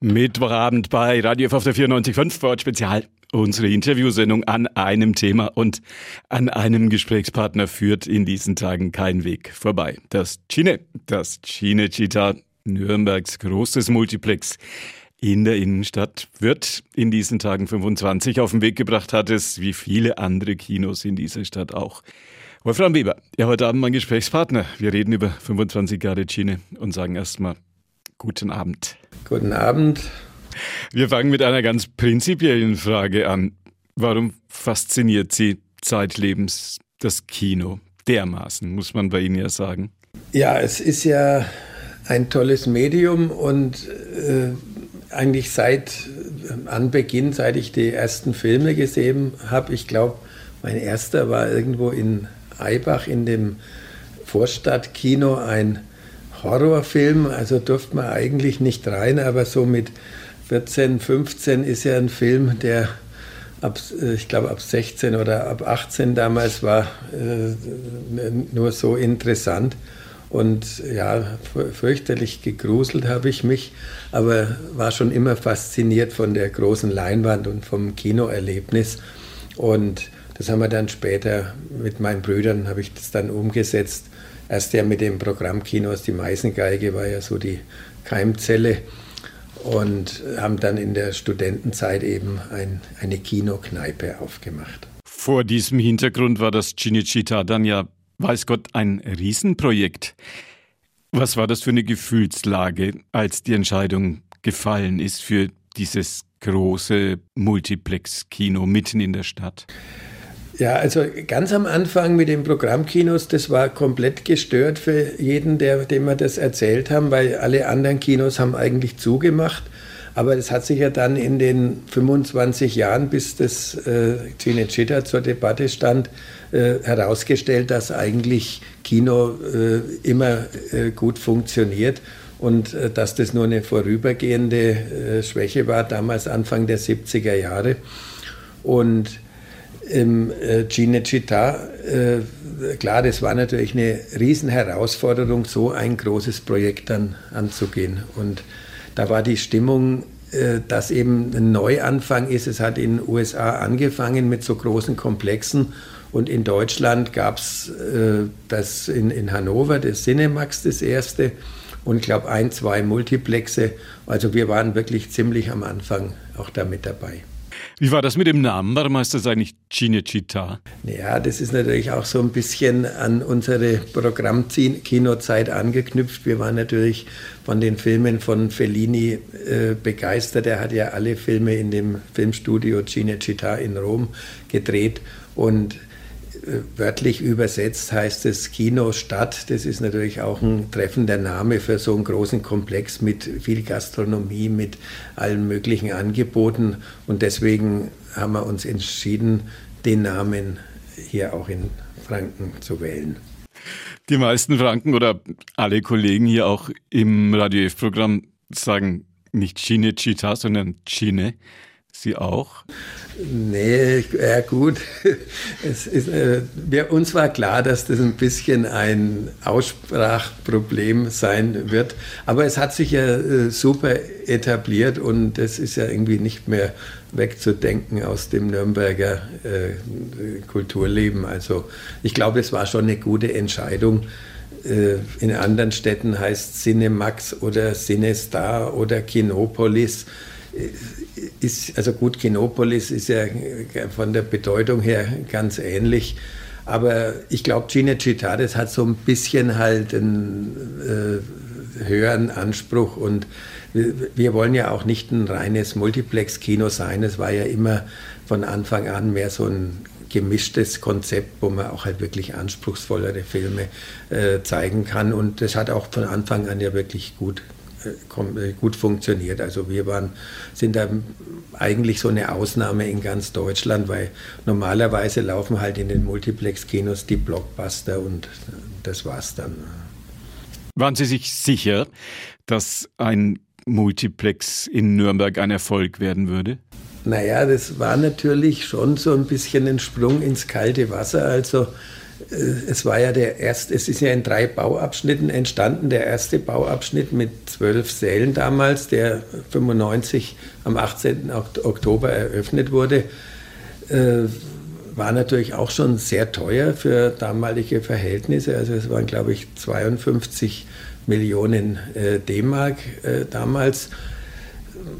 Mittwochabend bei Radio F auf der 94.5 Wort Spezial. Unsere Interviewsendung an einem Thema und an einem Gesprächspartner führt in diesen Tagen kein Weg vorbei. Das Chine, das Cinecittà, Nürnbergs großes Multiplex in der Innenstadt, wird in diesen Tagen 25 auf den Weg gebracht, hat es wie viele andere Kinos in dieser Stadt auch. Wolfram Weber, ja, heute Abend mein Gesprächspartner. Wir reden über 25 Jahre Chine und sagen erstmal guten Abend. Guten Abend. Wir fangen mit einer ganz prinzipiellen Frage an. Warum fasziniert Sie zeitlebens das Kino dermaßen, muss man bei Ihnen ja sagen? Ja, es ist ja ein tolles Medium und äh, eigentlich seit äh, Anbeginn, seit ich die ersten Filme gesehen habe, ich glaube, mein erster war irgendwo in Eibach in dem Vorstadtkino ein Horrorfilm, also durfte man eigentlich nicht rein, aber so mit 14, 15 ist ja ein Film, der ab, äh, ich glaube ab 16 oder ab 18 damals war äh, nur so interessant. Und ja, fürchterlich gegruselt habe ich mich, aber war schon immer fasziniert von der großen Leinwand und vom Kinoerlebnis. Und das haben wir dann später mit meinen Brüdern, habe ich das dann umgesetzt. Erst ja mit dem Programmkinos, die Meißengeige war ja so die Keimzelle und haben dann in der Studentenzeit eben ein, eine Kinokneipe aufgemacht. Vor diesem Hintergrund war das Cinecittà dann ja, weiß Gott, ein Riesenprojekt. Was war das für eine Gefühlslage, als die Entscheidung gefallen ist für dieses große Multiplex-Kino mitten in der Stadt? Ja, also ganz am Anfang mit den Programmkinos, das war komplett gestört für jeden, der, dem wir das erzählt haben, weil alle anderen Kinos haben eigentlich zugemacht. Aber es hat sich ja dann in den 25 Jahren, bis das äh, Cinecittà zur Debatte stand, äh, herausgestellt, dass eigentlich Kino äh, immer äh, gut funktioniert und äh, dass das nur eine vorübergehende äh, Schwäche war, damals Anfang der 70er Jahre. Und im äh, Cinecittà, äh, klar, das war natürlich eine Riesenherausforderung, so ein großes Projekt dann anzugehen. Und da war die Stimmung, äh, dass eben ein Neuanfang ist. Es hat in den USA angefangen mit so großen Komplexen und in Deutschland gab es äh, das in, in Hannover, das Cinemax, das erste und ich glaube ein, zwei Multiplexe. Also wir waren wirklich ziemlich am Anfang auch da mit dabei. Wie war das mit dem Namen? Warum heißt das eigentlich Cinecittà? Ja, das ist natürlich auch so ein bisschen an unsere Programmkinozeit angeknüpft. Wir waren natürlich von den Filmen von Fellini äh, begeistert. Er hat ja alle Filme in dem Filmstudio Cinecittà in Rom gedreht und wörtlich übersetzt heißt es Kinostadt. Das ist natürlich auch ein treffender Name für so einen großen Komplex mit viel Gastronomie, mit allen möglichen Angeboten. Und deswegen haben wir uns entschieden, den Namen hier auch in Franken zu wählen. Die meisten Franken oder alle Kollegen hier auch im Radio F-Programm sagen nicht Cinecittà, sondern Cine. Sie auch? Nee, ja gut. Es ist, äh, wir, uns war klar, dass das ein bisschen ein Aussprachproblem sein wird. Aber es hat sich ja äh, super etabliert und es ist ja irgendwie nicht mehr wegzudenken aus dem Nürnberger äh, Kulturleben. Also ich glaube, es war schon eine gute Entscheidung. Äh, in anderen Städten heißt Cinemax oder Cinestar oder Kinopolis ist, also gut, Kinopolis ist ja von der Bedeutung her ganz ähnlich. Aber ich glaube, Cinecittà, das hat so ein bisschen halt einen äh, höheren Anspruch und wir wollen ja auch nicht ein reines Multiplex-Kino sein. Es war ja immer von Anfang an mehr so ein gemischtes Konzept, wo man auch halt wirklich anspruchsvollere Filme äh, zeigen kann. Und das hat auch von Anfang an ja wirklich gut gut funktioniert. Also wir waren, sind da eigentlich so eine Ausnahme in ganz Deutschland, weil normalerweise laufen halt in den Multiplex-Kinos die Blockbuster und das war's dann. Waren Sie sich sicher, dass ein Multiplex in Nürnberg ein Erfolg werden würde? Naja, das war natürlich schon so ein bisschen ein Sprung ins kalte Wasser. Also äh, es war ja der erste, es ist ja in drei Bauabschnitten entstanden. Der erste Bauabschnitt mit zwölf Sälen damals, der 95 am 18. Oktober eröffnet wurde, äh, war natürlich auch schon sehr teuer für damalige Verhältnisse. Also es waren, glaube ich, 52 Millionen äh, D-Mark damals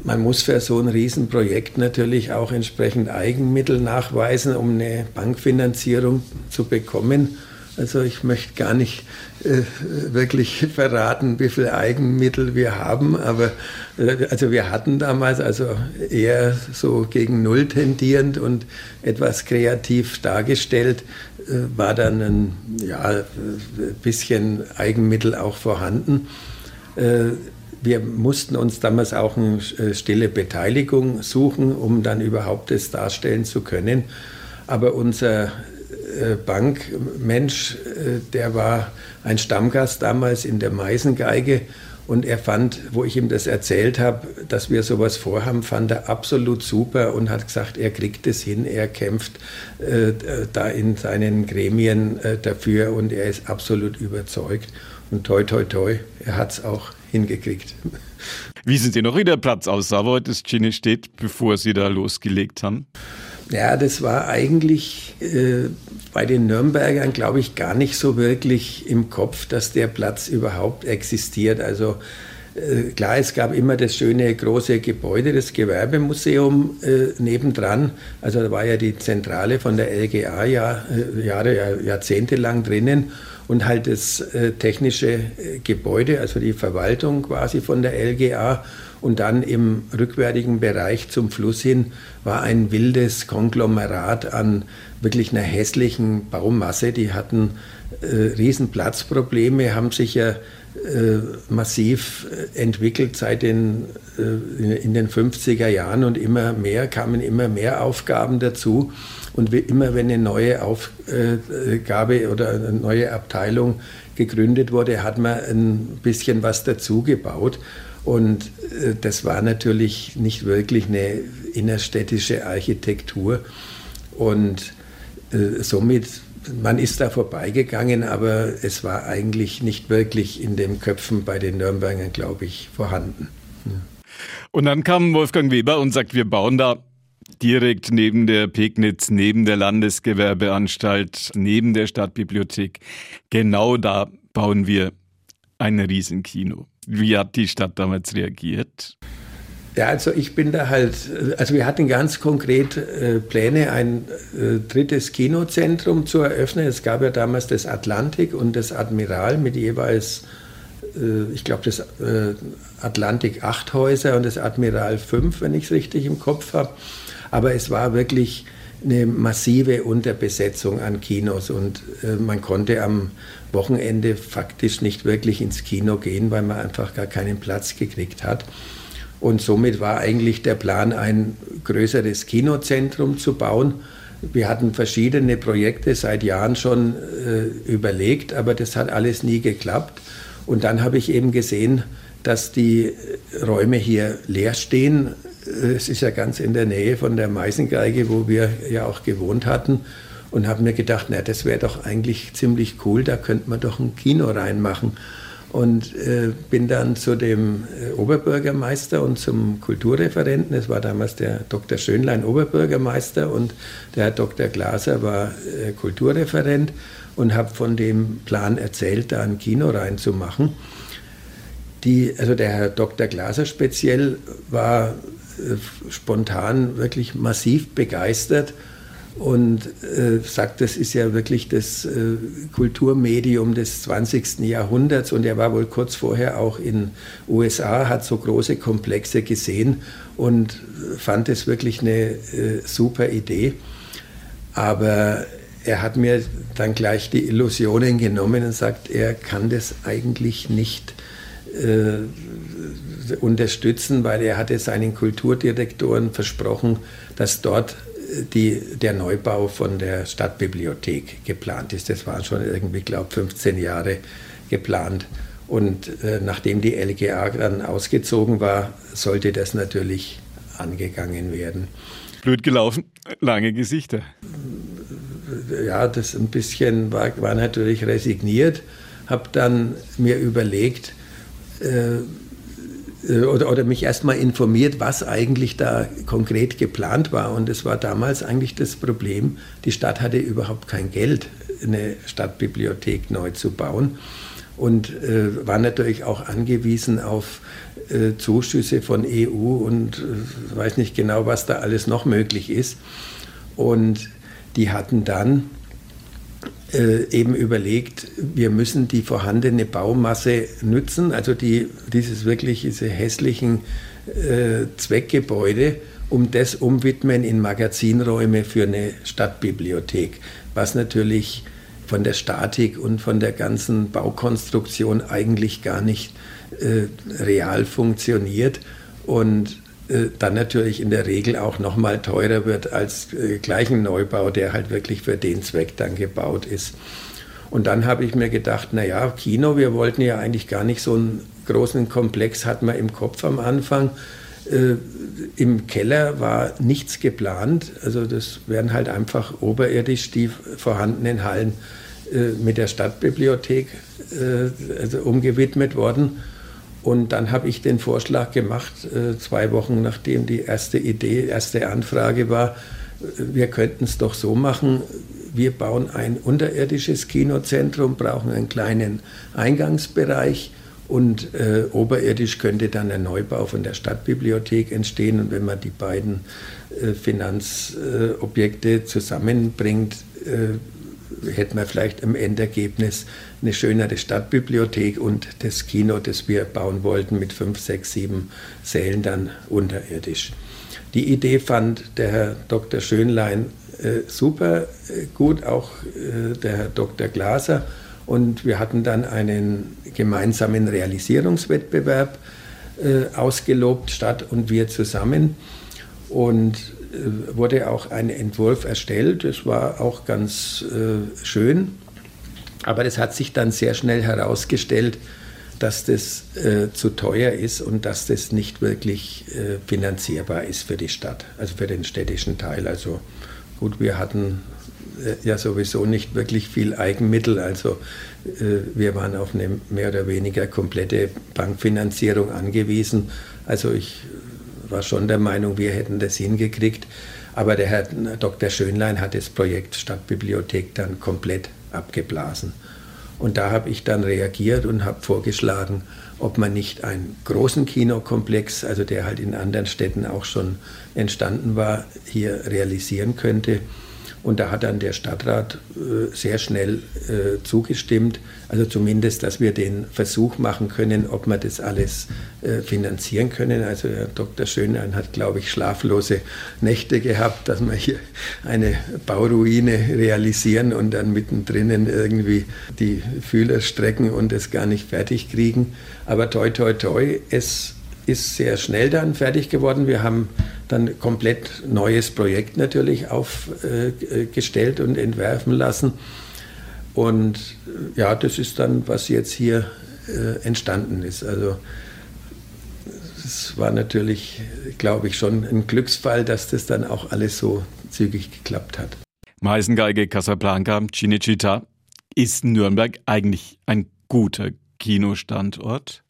man muss für so ein Riesenprojekt natürlich auch entsprechend Eigenmittel nachweisen, um eine Bankfinanzierung zu bekommen. Also ich möchte gar nicht äh, wirklich verraten, wie viel Eigenmittel wir haben, aber äh, also wir hatten damals also eher so gegen Null tendierend und etwas kreativ dargestellt, äh, war dann ein ja, bisschen Eigenmittel auch vorhanden. Wir mussten uns damals auch eine äh, stille Beteiligung suchen, um dann überhaupt das darstellen zu können. Aber unser äh, Bankmensch, äh, der war ein Stammgast damals in der Meisengeige und er fand, wo ich ihm das erzählt habe, dass wir sowas vorhaben, fand er absolut super und hat gesagt, er kriegt es hin, er kämpft äh, da in seinen Gremien äh, dafür und er ist absolut überzeugt. Und toi, toi, toi, er hat es auch hingekriegt. Wie sind Sie noch in der Platz aussah, wo das Genie steht, bevor Sie da losgelegt haben? Ja, das war eigentlich äh, bei den Nürnbergern, glaube ich, gar nicht so wirklich im Kopf, dass der Platz überhaupt existiert. Also äh, klar, es gab immer das schöne große Gebäude, das Gewerbemuseum äh, nebendran. Also da war ja die Zentrale von der LGA ja, äh, Jahre, jahrzehntelang drinnen und halt das äh, technische äh, Gebäude, also die Verwaltung quasi von der LGA. Und dann im rückwärtigen Bereich zum Fluss hin war ein wildes Konglomerat an wirklich einer hässlichen Baumasse. Die hatten äh, Riesenplatzprobleme, haben sich ja äh, massiv äh, entwickelt seit den, äh, in den 50er Jahren und immer mehr kamen immer mehr Aufgaben dazu. Und immer wenn eine neue Aufgabe oder eine neue Abteilung gegründet wurde, hat man ein bisschen was dazu gebaut. Und äh, das war natürlich nicht wirklich eine innerstädtische Architektur. Und äh, somit, man ist da vorbeigegangen, aber es war eigentlich nicht wirklich in den Köpfen bei den Nürnbergern, glaube ich, vorhanden. Und dann kam Wolfgang Weber und sagt, wir bauen da direkt neben der Pegnitz, neben der Landesgewerbeanstalt, neben der Stadtbibliothek. Genau da bauen wir ein Riesenkino. Wie hat die Stadt damals reagiert? Ja, also ich bin da halt, also wir hatten ganz konkret äh, Pläne, ein äh, drittes Kinozentrum zu eröffnen. Es gab ja damals das Atlantik und das Admiral mit jeweils, äh, ich glaube, das äh, Atlantik acht Häuser und das Admiral fünf, wenn ich es richtig im Kopf habe. Aber es war wirklich eine massive Unterbesetzung an Kinos und äh, man konnte am Wochenende faktisch nicht wirklich ins Kino gehen, weil man einfach gar keinen Platz gekriegt hat. Und somit war eigentlich der Plan, ein größeres Kinozentrum zu bauen. Wir hatten verschiedene Projekte seit Jahren schon äh, überlegt, aber das hat alles nie geklappt. Und dann habe ich eben gesehen, dass die Räume hier leer stehen. Es ist ja ganz in der Nähe von der Meisengeige, wo wir ja auch gewohnt hatten. Und habe mir gedacht, na, das wäre doch eigentlich ziemlich cool, da könnte man doch ein Kino reinmachen. Und äh, bin dann zu dem äh, Oberbürgermeister und zum Kulturreferenten, das war damals der Dr. Schönlein Oberbürgermeister und der Herr Dr. Glaser war äh, Kulturreferent und habe von dem Plan erzählt, da ein Kino reinzumachen. Die, also der Herr Dr. Glaser speziell war spontan wirklich massiv begeistert und äh, sagt, das ist ja wirklich das äh, Kulturmedium des 20. Jahrhunderts und er war wohl kurz vorher auch in USA, hat so große Komplexe gesehen und fand es wirklich eine äh, super Idee. Aber er hat mir dann gleich die Illusionen genommen und sagt, er kann das eigentlich nicht äh, unterstützen, weil er hatte seinen Kulturdirektoren versprochen, dass dort äh, die, der Neubau von der Stadtbibliothek geplant ist. Das waren schon irgendwie, glaube ich, 15 Jahre geplant. Und äh, nachdem die LGA dann ausgezogen war, sollte das natürlich angegangen werden. Blöd gelaufen, lange Gesichter. ja, das ein bisschen war, war natürlich resigniert, habe dann mir überlegt, äh, äh, oder, oder mich erstmal informiert, was eigentlich da konkret geplant war. Und es war damals eigentlich das Problem, die Stadt hatte überhaupt kein Geld, eine Stadtbibliothek neu zu bauen und äh, war natürlich auch angewiesen auf äh, Zuschüsse von EU und äh, weiß nicht genau, was da alles noch möglich ist. Und die hatten dann äh, eben überlegt, wir müssen die vorhandene Baumasse nützen, also die, dieses wirklich diese hässlichen äh, Zweckgebäude, um das umwidmen in Magazinräume für eine Stadtbibliothek, was natürlich von der Statik und von der ganzen Baukonstruktion eigentlich gar nicht äh, real funktioniert. Und äh, dann natürlich in der Regel auch noch mal teurer wird als äh, gleichen Neubau, der halt wirklich für den Zweck dann gebaut ist. Und dann habe ich mir gedacht, naja, Kino, wir wollten ja eigentlich gar nicht so einen großen Komplex, hatten wir im Kopf am Anfang. Äh, Im Keller war nichts geplant, also das wären halt einfach oberirdisch die vorhandenen Hallen äh, mit der Stadtbibliothek äh, also umgewidmet worden. Und dann habe ich den Vorschlag gemacht, äh, zwei Wochen nachdem die erste Idee, erste Anfrage war, äh, wir könnten es doch so machen, wir bauen ein unterirdisches Kinozentrum, brauchen einen kleinen Eingangsbereich und äh, oberirdisch könnte dann ein Neubau von der Stadtbibliothek entstehen. Und wenn man die beiden äh, Finanzobjekte äh, zusammenbringt, hätten wir vielleicht im Endergebnis eine schönere Stadtbibliothek und das Kino, das wir bauen wollten, mit fünf, sechs, sieben Sälen dann unterirdisch. Die Idee fand der Herr Dr. Schönlein äh, super äh, gut, auch äh, der Herr Dr. Glaser. Und wir hatten dann einen gemeinsamen Realisierungswettbewerb äh, ausgelobt, Stadt und wir zusammen. Und äh, wurde auch ein Entwurf erstellt. Das war auch ganz äh, schön. Aber das hat sich dann sehr schnell herausgestellt, dass das äh, zu teuer ist und dass das nicht wirklich äh, finanzierbar ist für die Stadt, also für den städtischen Teil. Also gut, wir hatten ja sowieso nicht wirklich viel Eigenmittel, also wir waren auf eine mehr oder weniger komplette Bankfinanzierung angewiesen. Also ich war schon der Meinung, wir hätten das hingekriegt. Aber der Herr Dr. Schönlein hat das Projekt Stadtbibliothek dann komplett abgeblasen. Und da habe ich dann reagiert und habe vorgeschlagen, ob man nicht einen großen Kinokomplex, also der halt in anderen Städten auch schon entstanden war, hier realisieren könnte. Und da hat dann der Stadtrat äh, sehr schnell äh, zugestimmt, also zumindest, dass wir den Versuch machen können, ob wir das alles äh, finanzieren können. Also Herr Dr. Schönein hat, glaube ich, schlaflose Nächte gehabt, dass wir hier eine Bauruine realisieren und dann mittendrin irgendwie die Fühler strecken und es gar nicht fertig kriegen. Aber toi, toi, toi, es ist sehr schnell dann fertig geworden. Wir haben dann komplett neues Projekt natürlich aufgestellt und entwerfen lassen. Und ja, das ist dann, was jetzt hier äh, entstanden ist. Also es war natürlich, glaube ich, schon ein Glücksfall, dass das dann auch alles so zügig geklappt hat. Meisengeige Casablanca, Cinecittà. Ist Nürnberg eigentlich ein guter Kinostandort?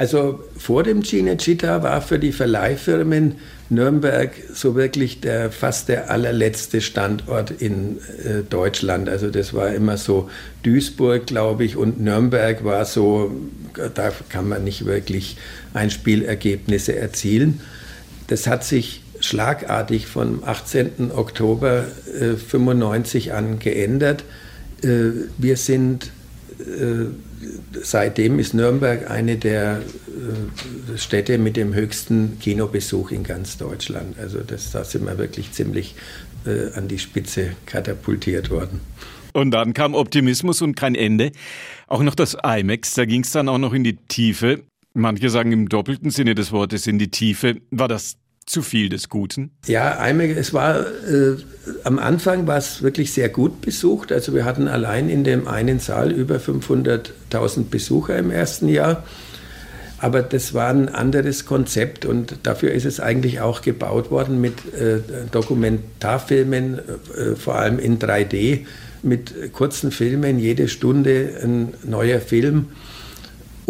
Also vor dem Cinecittà war für die Verleihfirmen Nürnberg so wirklich der fast der allerletzte Standort in äh, Deutschland. Also das war immer so Duisburg, glaube ich, und Nürnberg war so, da kann man nicht wirklich Einspielergebnisse erzielen. Das hat sich schlagartig vom 18. Oktober äh, 95 an geändert. Äh, wir sind äh, seitdem ist Nürnberg eine der äh, Städte mit dem höchsten Kinobesuch in ganz Deutschland. Also das, da sind wir wirklich ziemlich äh, an die Spitze katapultiert worden. Und dann kam Optimismus und kein Ende. Auch noch das IMAX, da ging es dann auch noch in die Tiefe. Manche sagen im doppelten Sinne des Wortes in die Tiefe. War das zu viel des Guten? Ja, einmal, es war äh, am Anfang war es wirklich sehr gut besucht. Also wir hatten allein in dem einen Saal über 500.000 Besucher im ersten Jahr. Aber das war ein anderes Konzept und dafür ist es eigentlich auch gebaut worden mit äh, Dokumentarfilmen, äh, vor allem in 3D, mit kurzen Filmen, jede Stunde ein neuer Film.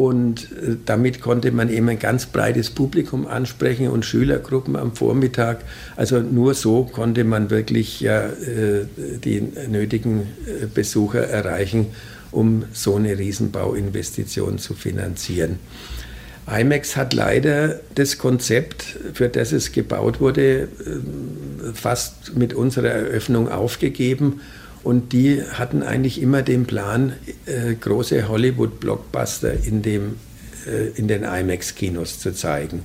Und äh, damit konnte man eben ein ganz breites Publikum ansprechen und Schülergruppen am Vormittag. Also nur so konnte man wirklich ja, äh, die nötigen äh, Besucher erreichen, um so eine Riesenbauinvestition zu finanzieren. IMAX hat leider das Konzept, für das es gebaut wurde, fast mit unserer Eröffnung aufgegeben und die hatten eigentlich immer den Plan, äh, große Hollywood-Blockbuster in, äh, in den IMAX-Kinos zu zeigen.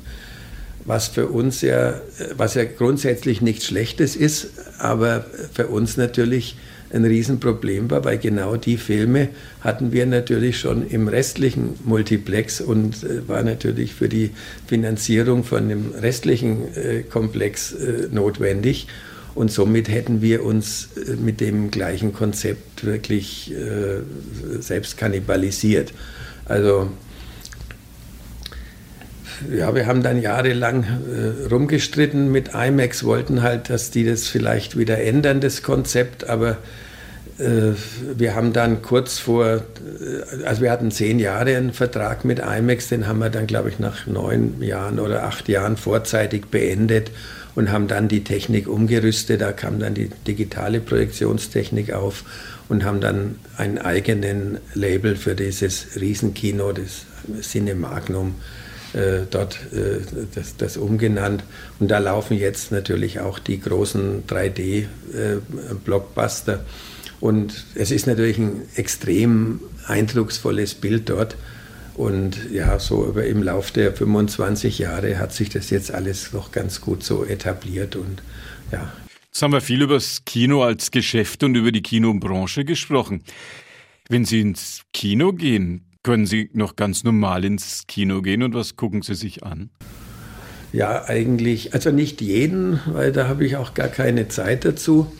Was für uns ja, äh, was ja grundsätzlich nichts Schlechtes ist, aber für uns natürlich ein Riesenproblem war, weil genau die Filme hatten wir natürlich schon im restlichen Multiplex und äh, war natürlich für die Finanzierung von dem restlichen äh, Komplex äh, notwendig. Und somit hätten wir uns äh, mit dem gleichen Konzept wirklich äh, selbst kannibalisiert. Also ja, wir haben dann jahrelang äh, rumgestritten. Mit IMAX, wollten halt, dass die das vielleicht wieder ändern, das Konzept, aber äh, wir haben dann kurz vor, äh, also wir hatten zehn Jahre einen Vertrag mit IMAX, den haben wir dann, glaube ich, nach neun Jahren oder acht Jahren vorzeitig beendet und haben dann die Technik umgerüstet. Da kam dann die digitale Projektionstechnik auf und haben dann einen eigenen Label für dieses Riesenkino, das Cinemagnum, äh, dort äh, das, das, umgenannt. Und da laufen jetzt natürlich auch die großen 3D-Blockbuster. Äh, und es ist natürlich ein extrem eindrucksvolles Bild dort. Und ja, so über im Laufe der 25 Jahre hat sich das jetzt alles noch ganz gut so etabliert und ja. Jetzt haben wir viel über das Kino als Geschäft und über die Kinobranche gesprochen. Wenn Sie ins Kino gehen, können Sie noch ganz normal ins Kino gehen und was gucken Sie sich an? Ja, eigentlich, also nicht jeden, weil da habe ich auch gar keine Zeit dazu.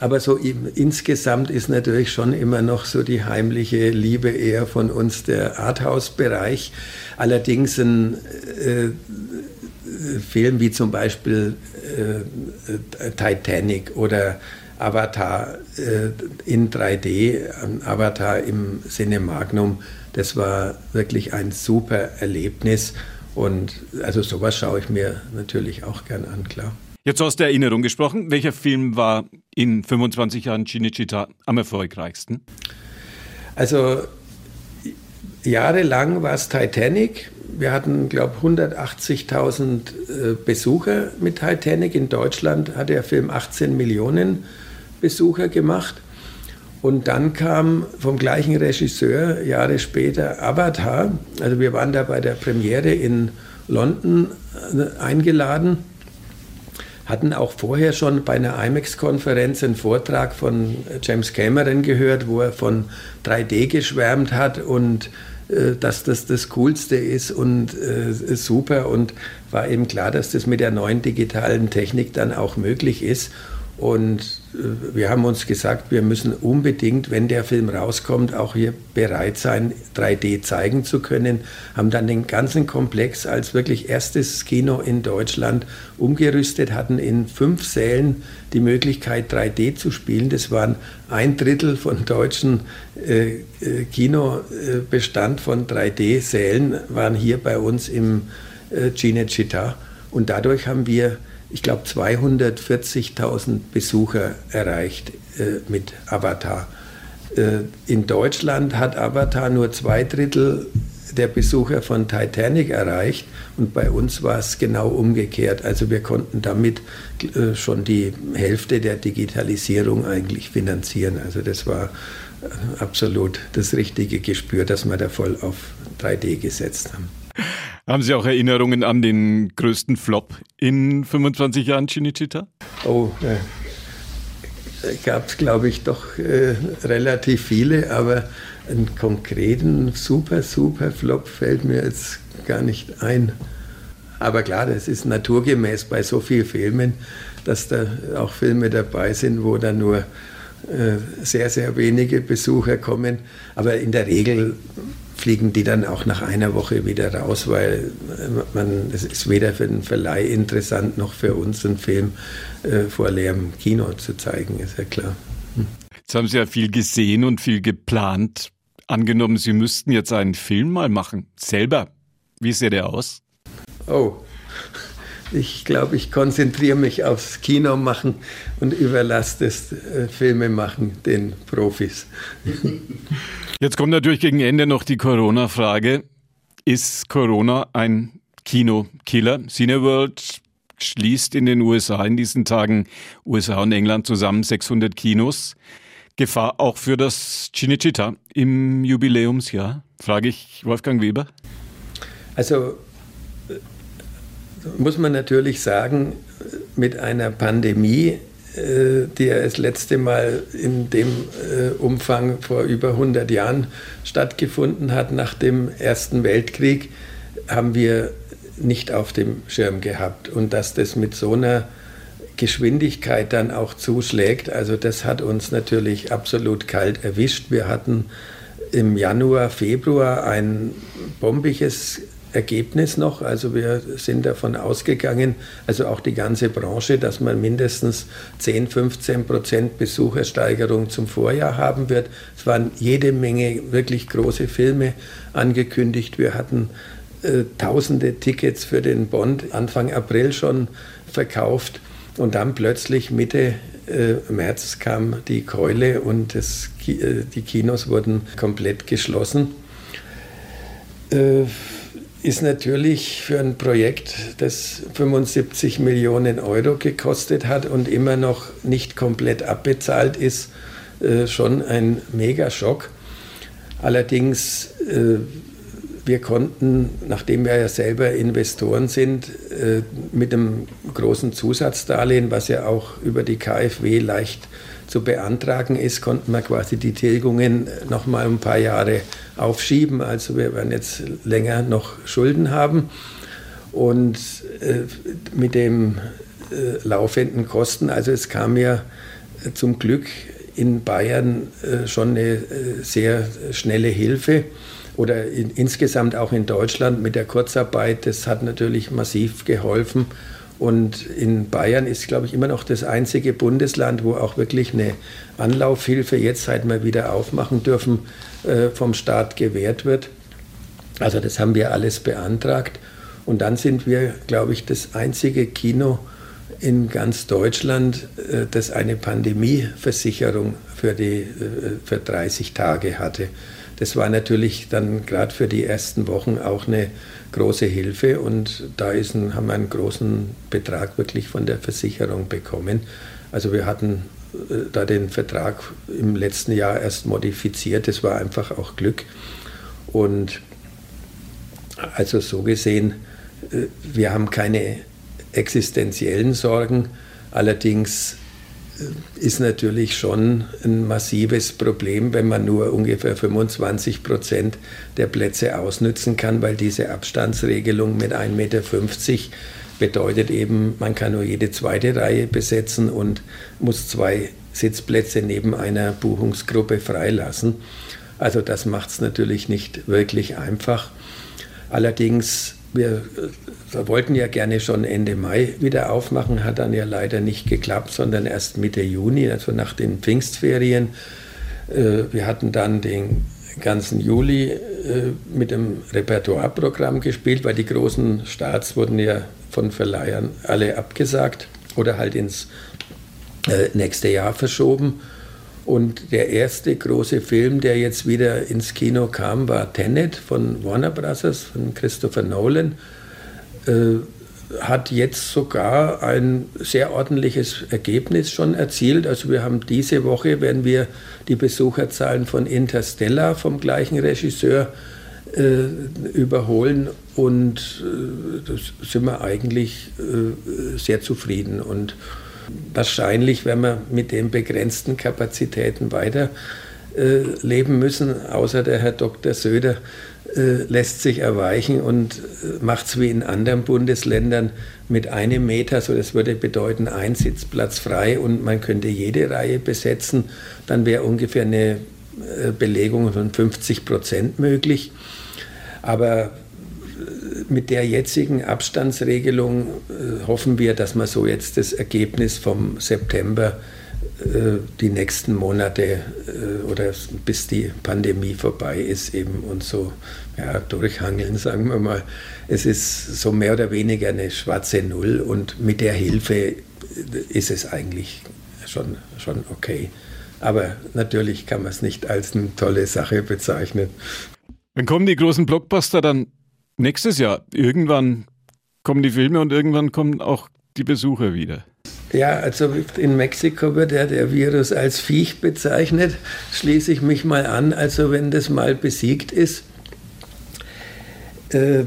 Aber so insgesamt ist natürlich schon immer noch so die heimliche Liebe eher von uns der Arthouse-Bereich. Allerdings ein äh, Film wie zum Beispiel äh, Titanic oder Avatar äh, in 3D, Avatar im Cinemagnum, das war wirklich ein super Erlebnis. Und also sowas schaue ich mir natürlich auch gern an, klar. Jetzt aus der Erinnerung gesprochen, welcher Film war in 25 Jahren Cinecittà am erfolgreichsten? Also jahrelang war es Titanic. Wir hatten, glaube ich, 180.000 Besucher mit Titanic. In Deutschland hat der Film 18 Millionen Besucher gemacht. Und dann kam vom gleichen Regisseur Jahre später Avatar. Also wir waren da bei der Premiere in London äh, eingeladen hatten auch vorher schon bei einer IMAX-Konferenz einen Vortrag von James Cameron gehört, wo er von 3D geschwärmt hat und äh, dass das das Coolste ist und äh, super und war eben klar, dass das mit der neuen digitalen Technik dann auch möglich ist. Und äh, wir haben uns gesagt, wir müssen unbedingt, wenn der Film rauskommt, auch hier bereit sein, 3D zeigen zu können. Haben dann den ganzen Komplex als wirklich erstes Kino in Deutschland umgerüstet, hatten in fünf Sälen die Möglichkeit, 3D zu spielen. Das waren ein Drittel von deutschen äh, äh Kinobestand von 3D-Sälen, waren hier bei uns im äh, Cinecittà. Und dadurch haben wir ich glaube, 240.000 Besucher erreicht äh, mit Avatar. Äh, in Deutschland hat Avatar nur zwei Drittel der Besucher von Titanic erreicht und bei uns war es genau umgekehrt. Also wir konnten damit äh, schon die Hälfte der Digitalisierung eigentlich finanzieren. Also das war äh, absolut das richtige Gespür, dass wir da voll auf 3D gesetzt haben. Haben Sie auch Erinnerungen an den größten Flop in 25 Jahren Cinecittà? Oh, äh, gab es, glaube ich, doch äh, relativ viele, aber einen konkreten super, super Flop fällt mir jetzt gar nicht ein. Aber klar, das ist naturgemäß bei so vielen Filmen, dass da auch Filme dabei sind, wo dann nur äh, sehr, sehr wenige Besucher kommen. Aber in der Regel fliegen die dann auch nach einer Woche wieder raus, weil man, es ist weder für den Verleih interessant noch für uns einen Film äh, vor leerem Kino zu zeigen, ist ja klar. Hm. Jetzt haben Sie ja viel gesehen und viel geplant. Angenommen, Sie müssten jetzt einen Film mal machen, selber. Wie sieht der aus? Oh, ich glaube, ich konzentriere mich aufs Kino machen und überlasse das äh, Filme machen den Profis. Jetzt kommt natürlich gegen Ende noch die Corona-Frage. Ist Corona ein Kinokiller? Cineworld schließt in den USA in diesen Tagen USA und England zusammen 600 Kinos. Gefahr auch für das Cinecittà im Jubiläumsjahr? Frage ich Wolfgang Weber. Also muss man natürlich sagen, mit einer Pandemie, äh, die ja das letzte Mal in dem äh, Umfang vor über 100 Jahren stattgefunden hat, nach dem Ersten Weltkrieg, haben wir nicht auf dem Schirm gehabt. Und dass das mit so einer Geschwindigkeit dann auch zuschlägt, also das hat uns natürlich absolut kalt erwischt. Wir hatten im Januar, Februar ein bombiges Ergebnis noch. Also wir sind davon ausgegangen, also auch die ganze Branche, dass man mindestens 10, 15 Prozent Besuchersteigerung zum Vorjahr haben wird. Es waren jede Menge wirklich große Filme angekündigt. Wir hatten äh, tausende Tickets für den Bond Anfang April schon verkauft. Und dann plötzlich Mitte äh, März kam die Keule und das, äh, die Kinos wurden komplett geschlossen. Äh, ist natürlich für ein Projekt, das 75 Millionen Euro gekostet hat und immer noch nicht komplett abbezahlt ist, äh, schon ein Megaschock. Allerdings, äh, wir konnten, nachdem wir ja selber Investoren sind, äh, mit einem großen Zusatzdarlehen, was ja auch über die KfW leicht zu beantragen ist, konnten wir quasi die Tilgungen noch mal ein paar Jahre aufschieben. Also wir werden jetzt länger noch Schulden haben. Und äh, mit dem äh, laufenden Kosten, also es kam ja äh, zum Glück in Bayern äh, schon eine äh, sehr schnelle Hilfe oder in, insgesamt auch in Deutschland mit der Kurzarbeit. Das hat natürlich massiv geholfen. Und in Bayern ist, glaube ich, immer noch das einzige Bundesland, wo auch wirklich eine Anlaufhilfe jetzt seit wir wieder aufmachen dürfen, äh, vom Staat gewährt wird. Also das haben wir alles beantragt. Und dann sind wir, glaube ich, das einzige Kino in ganz Deutschland, äh, das eine Pandemieversicherung für, die, äh, für 30 Tage hatte. Das war natürlich dann gerade für die ersten Wochen auch eine große Hilfe und da ist ein, haben wir einen großen Betrag wirklich von der Versicherung bekommen. Also wir hatten äh, da den Vertrag im letzten Jahr erst modifiziert. Das war einfach auch Glück. Und also so gesehen, äh, wir haben keine existenziellen Sorgen. Allerdings ist natürlich schon ein massives Problem, wenn man nur ungefähr 25 Prozent der Plätze ausnützen kann, weil diese Abstandsregelung mit 1,50 Meter bedeutet eben, man kann nur jede zweite Reihe besetzen und muss zwei Sitzplätze neben einer Buchungsgruppe freilassen. Also das macht es natürlich nicht wirklich einfach. Allerdings wir wir wollten ja gerne schon Ende Mai wieder aufmachen, hat dann ja leider nicht geklappt, sondern erst Mitte Juni, also nach den Pfingstferien. Äh, wir hatten dann den ganzen Juli äh, mit dem Repertoireprogramm gespielt, weil die großen Starts wurden ja von Verleihern alle abgesagt oder halt ins äh, nächste Jahr verschoben. Und der erste große Film, der jetzt wieder ins Kino kam, war Tenet von Warner Bros., von Christopher Nolan. Äh, hat jetzt sogar ein sehr ordentliches Ergebnis schon erzielt. Also wir haben diese Woche, werden wir die Besucherzahlen von Interstellar vom gleichen Regisseur äh, überholen und äh, da sind wir eigentlich äh, sehr zufrieden. Und wahrscheinlich werden wir mit den begrenzten Kapazitäten weiter äh, leben müssen, außer der Herr Dr. Söder äh, lässt sich erweichen und äh, macht es wie in anderen Bundesländern mit einem Meter. So, das würde bedeuten, ein Sitzplatz frei und man könnte jede Reihe besetzen. Dann wäre ungefähr eine Belegungen von 50 Prozent möglich. Aber mit der jetzigen Abstandsregelung hoffen wir, dass wir so jetzt das Ergebnis vom September äh, die nächsten Monate äh, oder bis die Pandemie vorbei ist eben und so ja, durchhangeln, sagen wir mal. Es ist so mehr oder weniger eine schwarze Null und mit der Hilfe ist es eigentlich schon, schon okay. Aber natürlich kann man es nicht als eine tolle Sache bezeichnen. Wann kommen die großen Blockbuster dann nächstes Jahr? Irgendwann kommen die Filme und irgendwann kommen auch die Besucher wieder. Ja, also in Mexiko wird ja der Virus als Viech bezeichnet. Schließe ich mich mal an. Also wenn das mal besiegt ist, äh,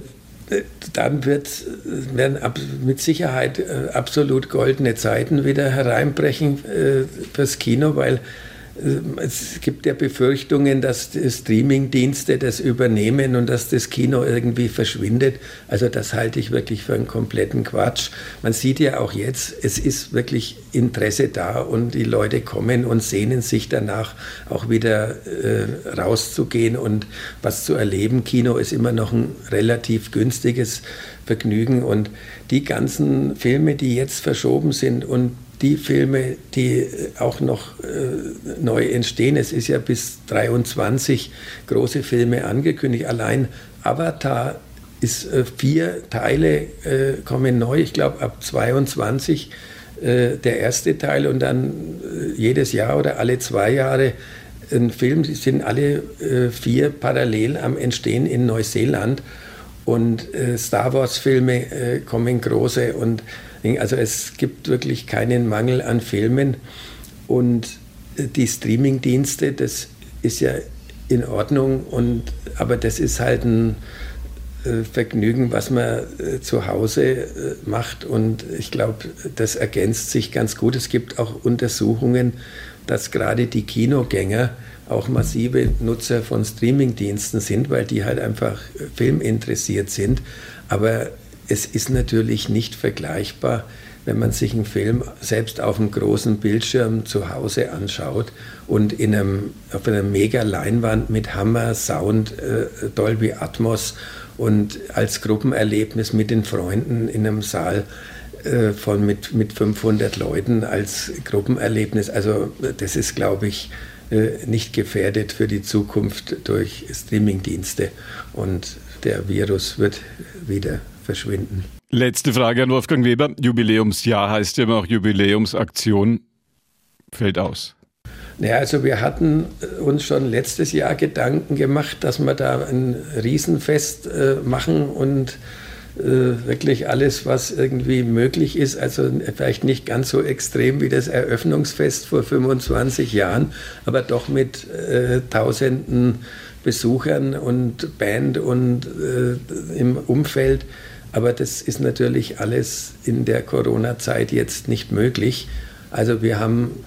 dann wird, werden ab, mit Sicherheit äh, absolut goldene Zeiten wieder hereinbrechen äh, fürs Kino, weil es gibt ja Befürchtungen, dass die Streamingdienste das übernehmen und dass das Kino irgendwie verschwindet. Also das halte ich wirklich für einen kompletten Quatsch. Man sieht ja auch jetzt, es ist wirklich Interesse da und die Leute kommen und sehnen sich danach auch wieder äh, rauszugehen und was zu erleben. Kino ist immer noch ein relativ günstiges Vergnügen und die ganzen Filme, die jetzt verschoben sind und die Filme, die auch noch äh, neu entstehen. Es ist ja bis 23 große Filme angekündigt. Allein Avatar ist äh, vier Teile äh, kommen neu. Ich glaube ab 22 äh, der erste Teil und dann äh, jedes Jahr oder alle zwei Jahre ein Film. Die sind alle äh, vier parallel am Entstehen in Neuseeland. Und Star Wars-Filme kommen große und also es gibt wirklich keinen Mangel an Filmen und die Streamingdienste, das ist ja in Ordnung und aber das ist halt ein äh, Vergnügen, was man äh, zu Hause äh, macht und ich glaube, das ergänzt sich ganz gut. Es gibt auch Untersuchungen, dass gerade die Kinogänger auch massive Nutzer von Streamingdiensten sind, weil die halt einfach filminteressiert sind. Aber es ist natürlich nicht vergleichbar, wenn man sich einen Film selbst auf einem großen Bildschirm zu Hause anschaut und in einem, auf einer mega Leinwand mit Hammer, Sound, äh, Dolby Atmos und als Gruppenerlebnis mit den Freunden in einem Saal äh, von mit, mit 500 Leuten als Gruppenerlebnis. Also das ist, glaube ich, äh, nicht gefährdet für die Zukunft durch Streamingdienste und der Virus wird wieder verschwinden. Letzte Frage an Wolfgang Weber. Jubiläumsjahr heißt ja immer auch Jubiläumsaktion. Fällt aus. Ja, also wir hatten uns schon letztes Jahr Gedanken gemacht, dass wir da ein Riesenfest äh, machen und äh, wirklich alles, was irgendwie möglich ist. Also vielleicht nicht ganz so extrem wie das Eröffnungsfest vor 25 Jahren, aber doch mit äh, Tausenden Besuchern und Band und äh, im Umfeld. Aber das ist natürlich alles in der Corona-Zeit jetzt nicht möglich. Also wir haben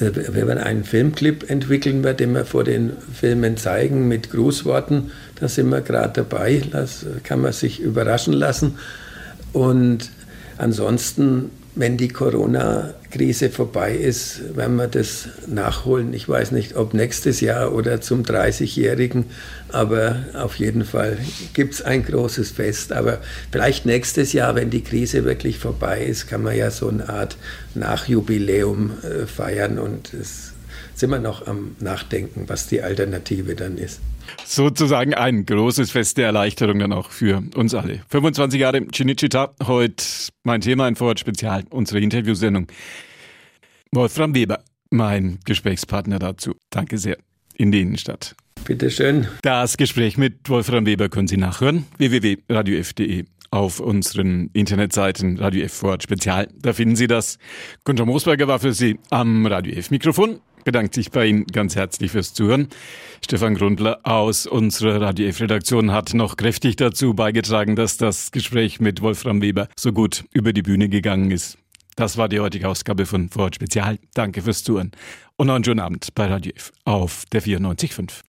äh, wir werden einen Filmclip entwickeln, bei dem wir vor den Filmen zeigen mit Grußworten. Da sind wir gerade dabei. Das kann man sich überraschen lassen. Und ansonsten wenn die Corona-Krise vorbei ist, werden wir das nachholen. Ich weiß nicht, ob nächstes Jahr oder zum 30-Jährigen, aber auf jeden Fall gibt es ein großes Fest. Aber vielleicht nächstes Jahr, wenn die Krise wirklich vorbei ist, kann man ja so eine Art Nachjubiläum äh, feiern und es sind wir noch am Nachdenken, was die Alternative dann ist. Sozusagen ein großes Fest der Erleichterung dann auch für uns alle. 25 Jahre Chinichita, heute mein Thema, ein Vorort-Spezial, unsere Interviewsendung. Wolfram Weber, mein Gesprächspartner dazu. Danke sehr. In die Innenstadt. Bitte schön. Das Gespräch mit Wolfram Weber können Sie nachhören. www.radiof.de auf unseren Internetseiten Radio F Vorort Spezial. Da finden Sie das. Gunter Moosberger war für Sie am Radio F Mikrofon bedankt sich bei Ihnen ganz herzlich fürs Zuhören. Stefan Grundler aus unserer Radio F-Redaktion hat noch kräftig dazu beigetragen, dass das Gespräch mit Wolfram Weber so gut über die Bühne gegangen ist. Das war die heutige Ausgabe von Vorort Spezial. Danke fürs Zuhören und noch einen schönen Abend bei Radio F auf der 94.5.